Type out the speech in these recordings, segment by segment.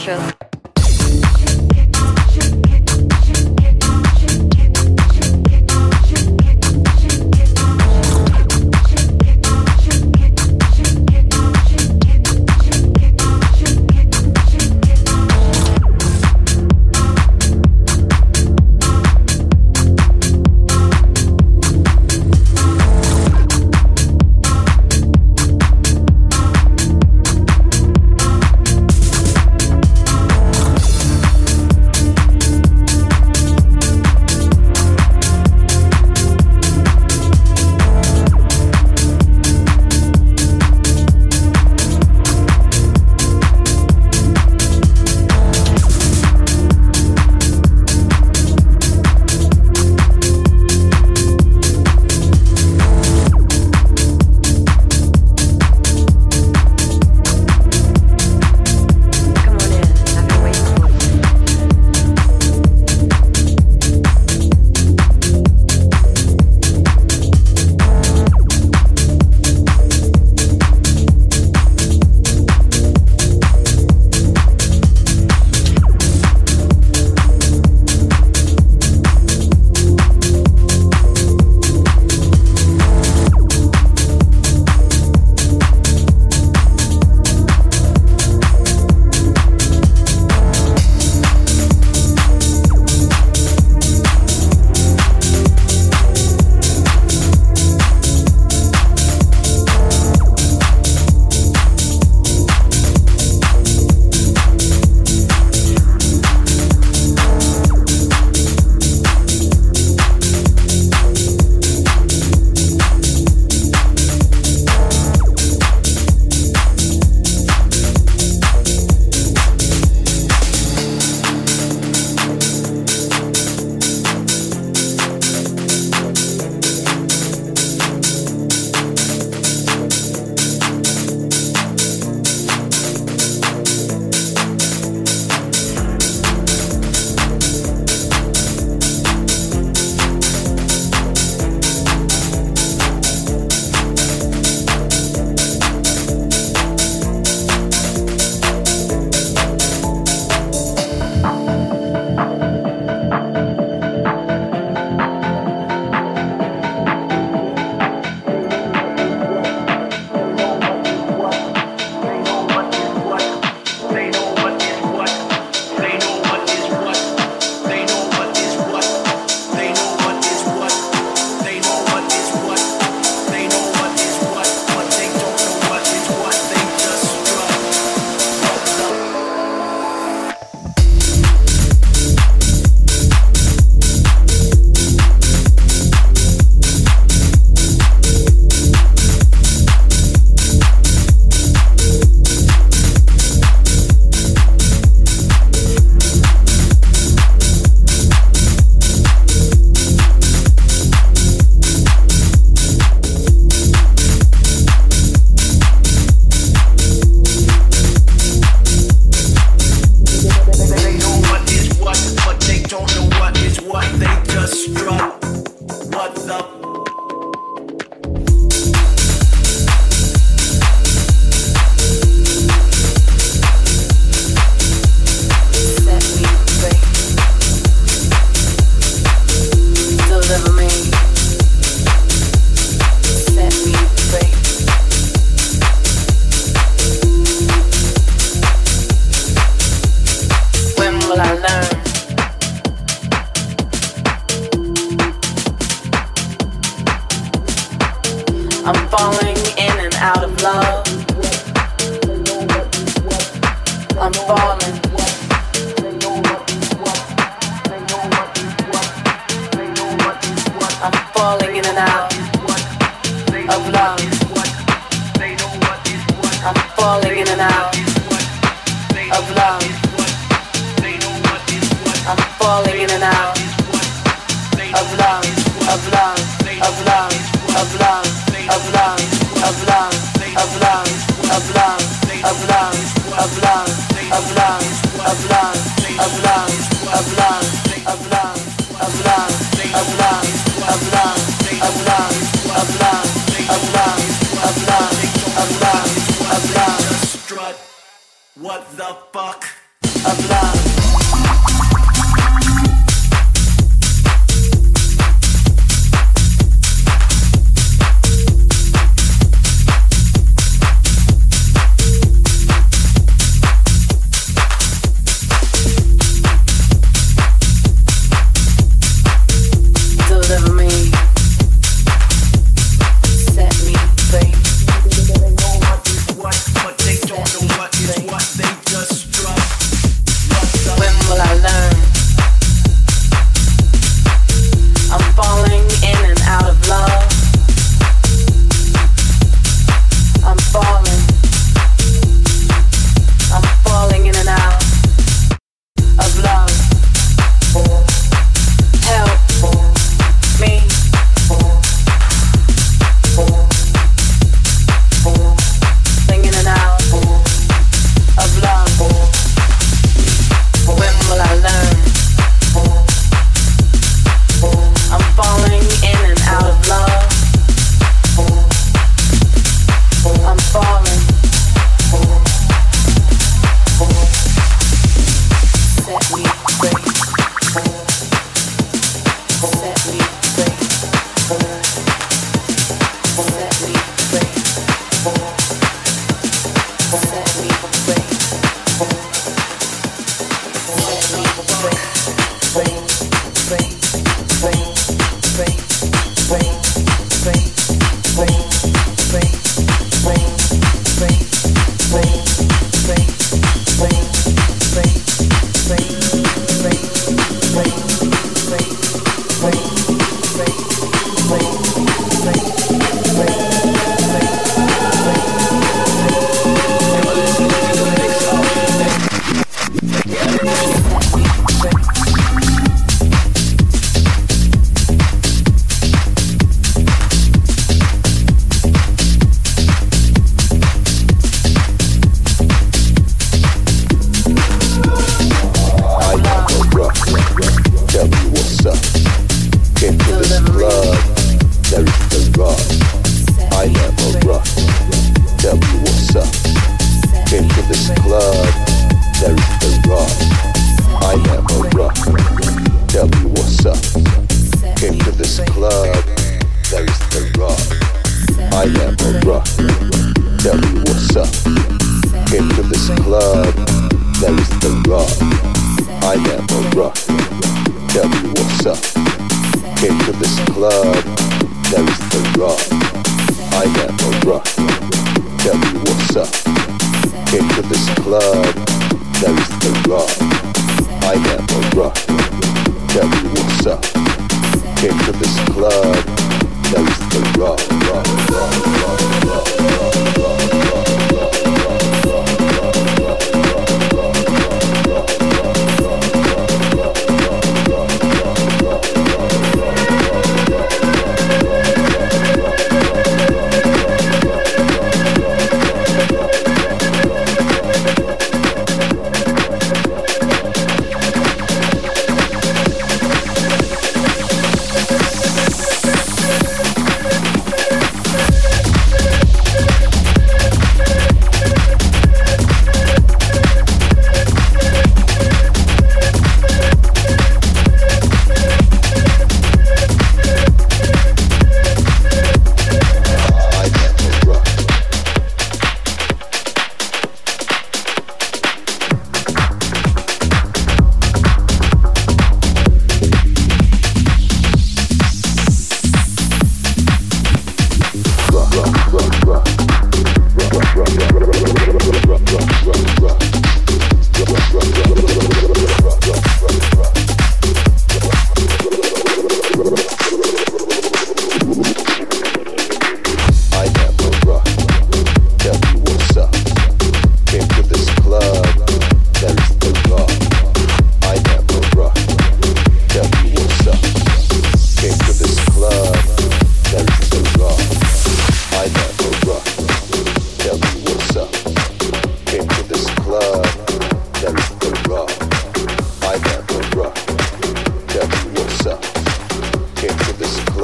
Russia. What the fuck?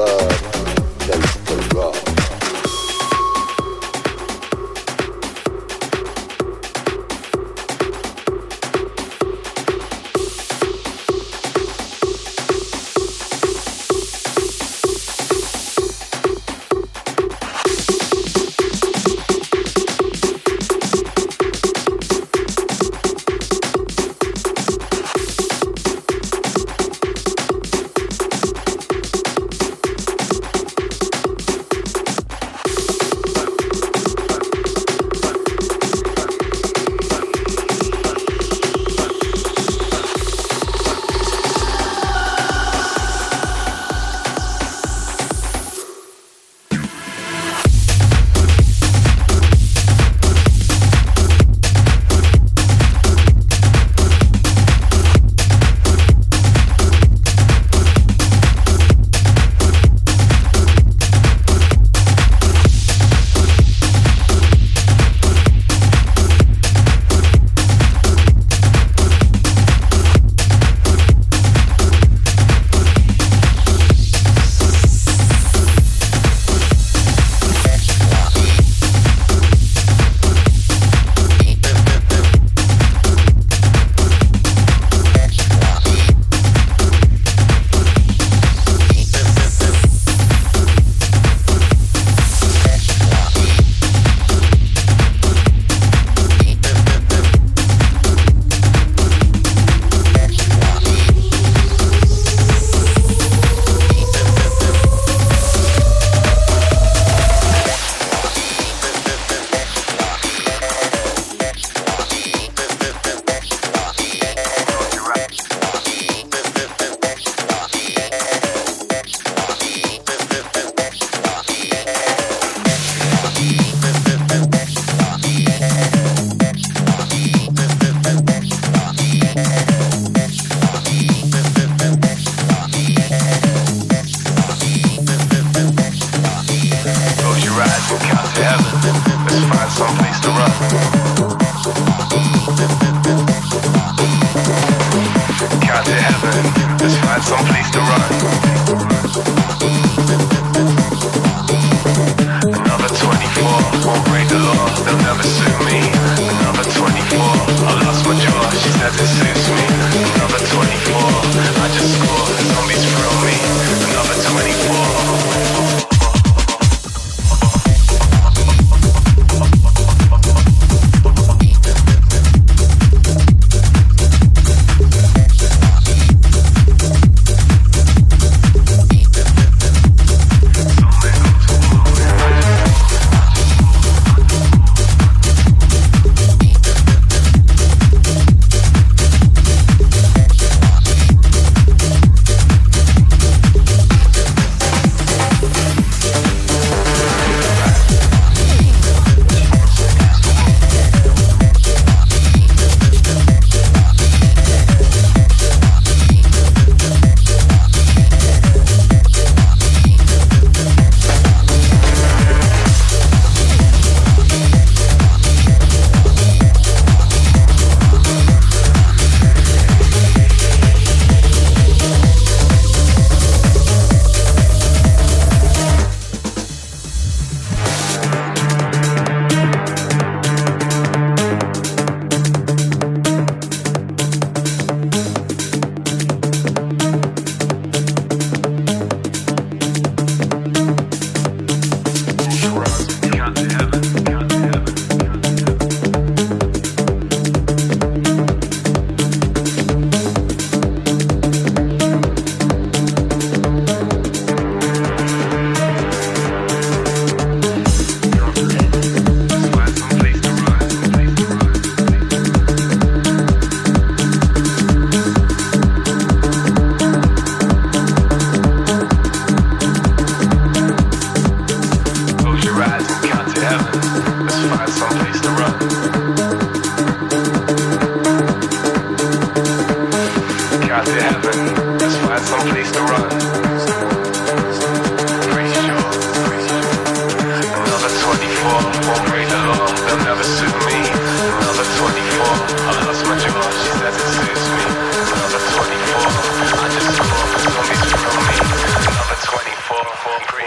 Club.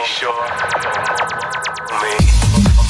sure me.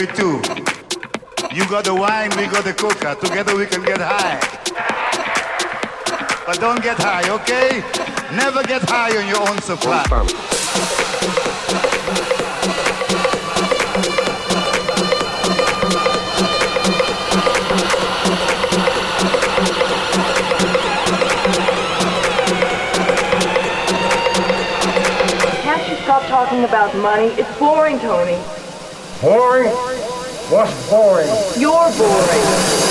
be two. You got the wine, we got the coca. Together we can get high. But don't get high, okay? Never get high on your own supply. Can't you stop talking about money? It's boring, Tony. Boring? What's boring? You're boring.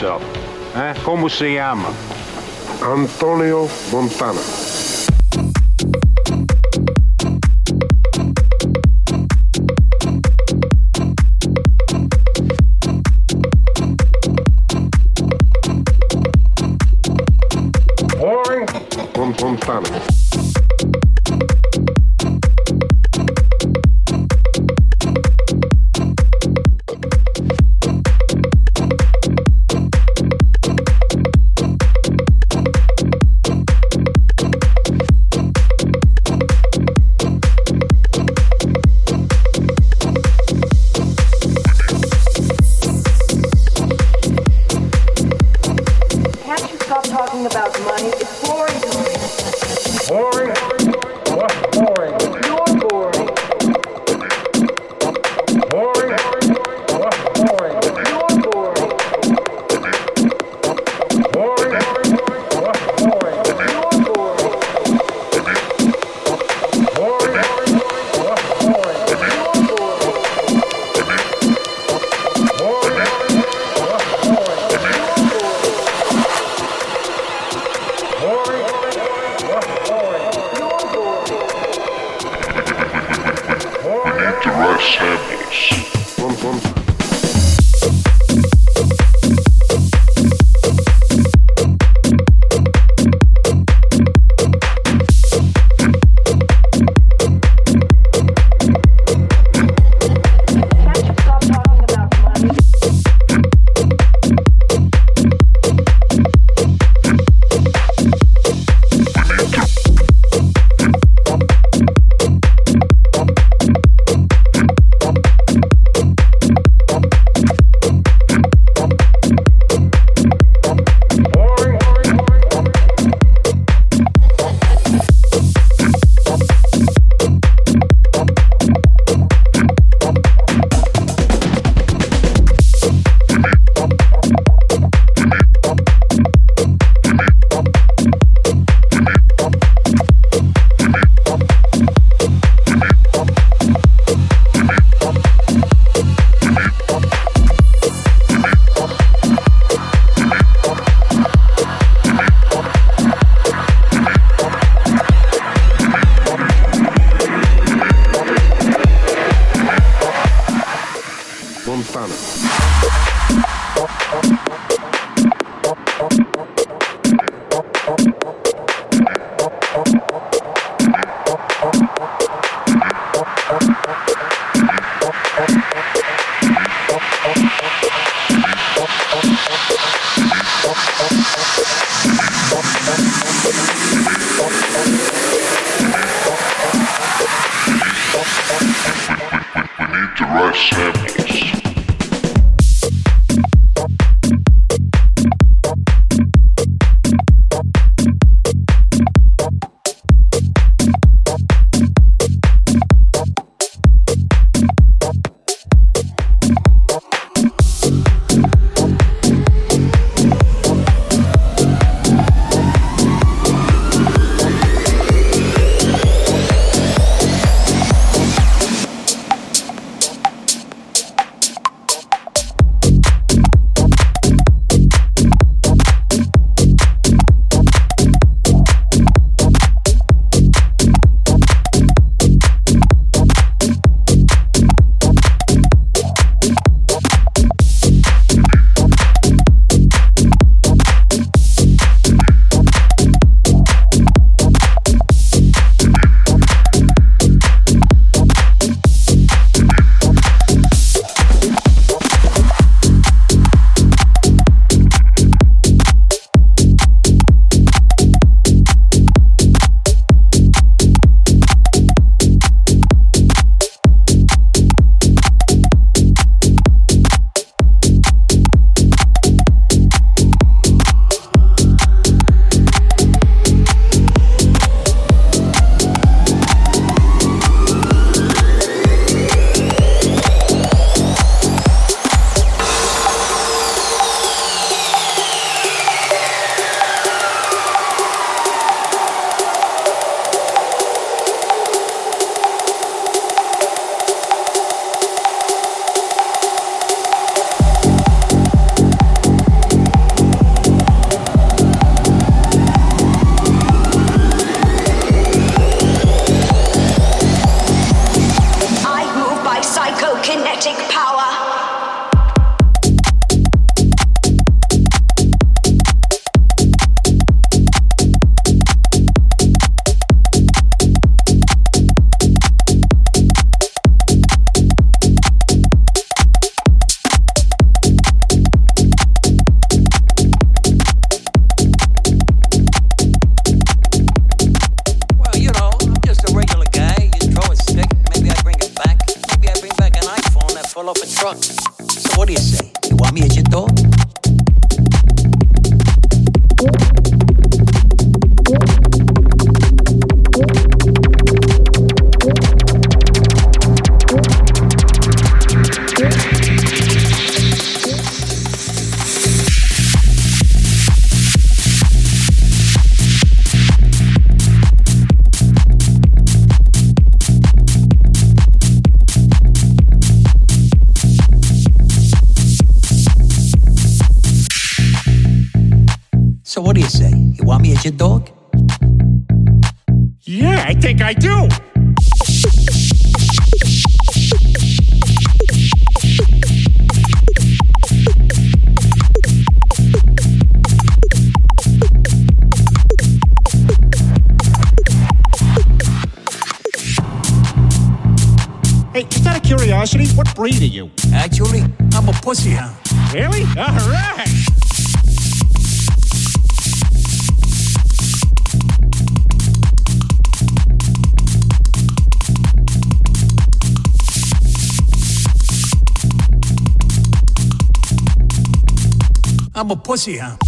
yourself? Eh? ¿Cómo se llama? Antonio Montana. I'm a pussy hound.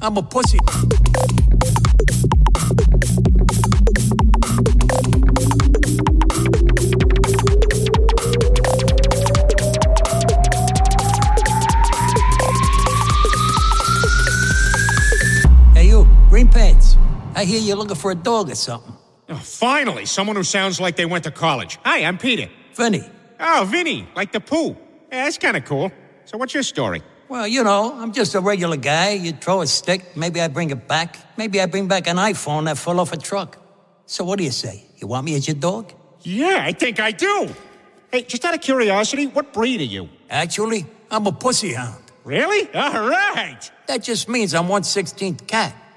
I'm a pussy. I hear you're looking for a dog or something. Oh, finally, someone who sounds like they went to college. Hi, I'm Peter. Vinny. Oh, Vinny, like the poo. Yeah, that's kind of cool. So what's your story? Well, you know, I'm just a regular guy. You throw a stick, maybe I bring it back. Maybe I bring back an iPhone that fell off a truck. So what do you say? You want me as your dog? Yeah, I think I do. Hey, just out of curiosity, what breed are you? Actually, I'm a pussy hound. Really? All right. That just means I'm one sixteenth cat.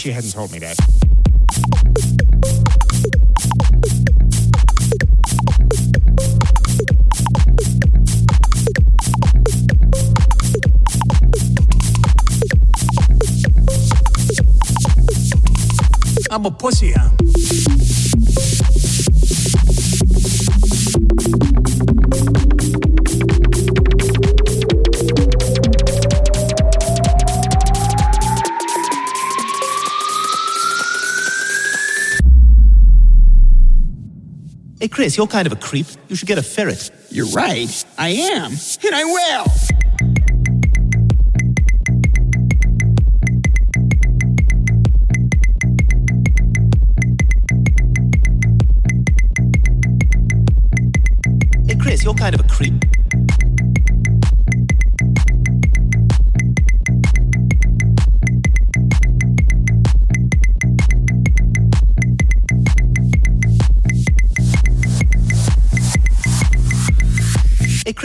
wish you hadn't told me that. I'm a pussy hound. Chris, you're kind of a creep. You should get a ferret. You're right. I am. And I will.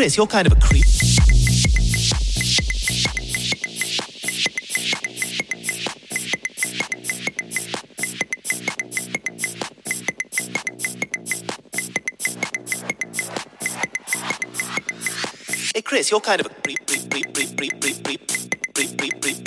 Chris, you're kind of a creep. Hey, Chris, you're kind of a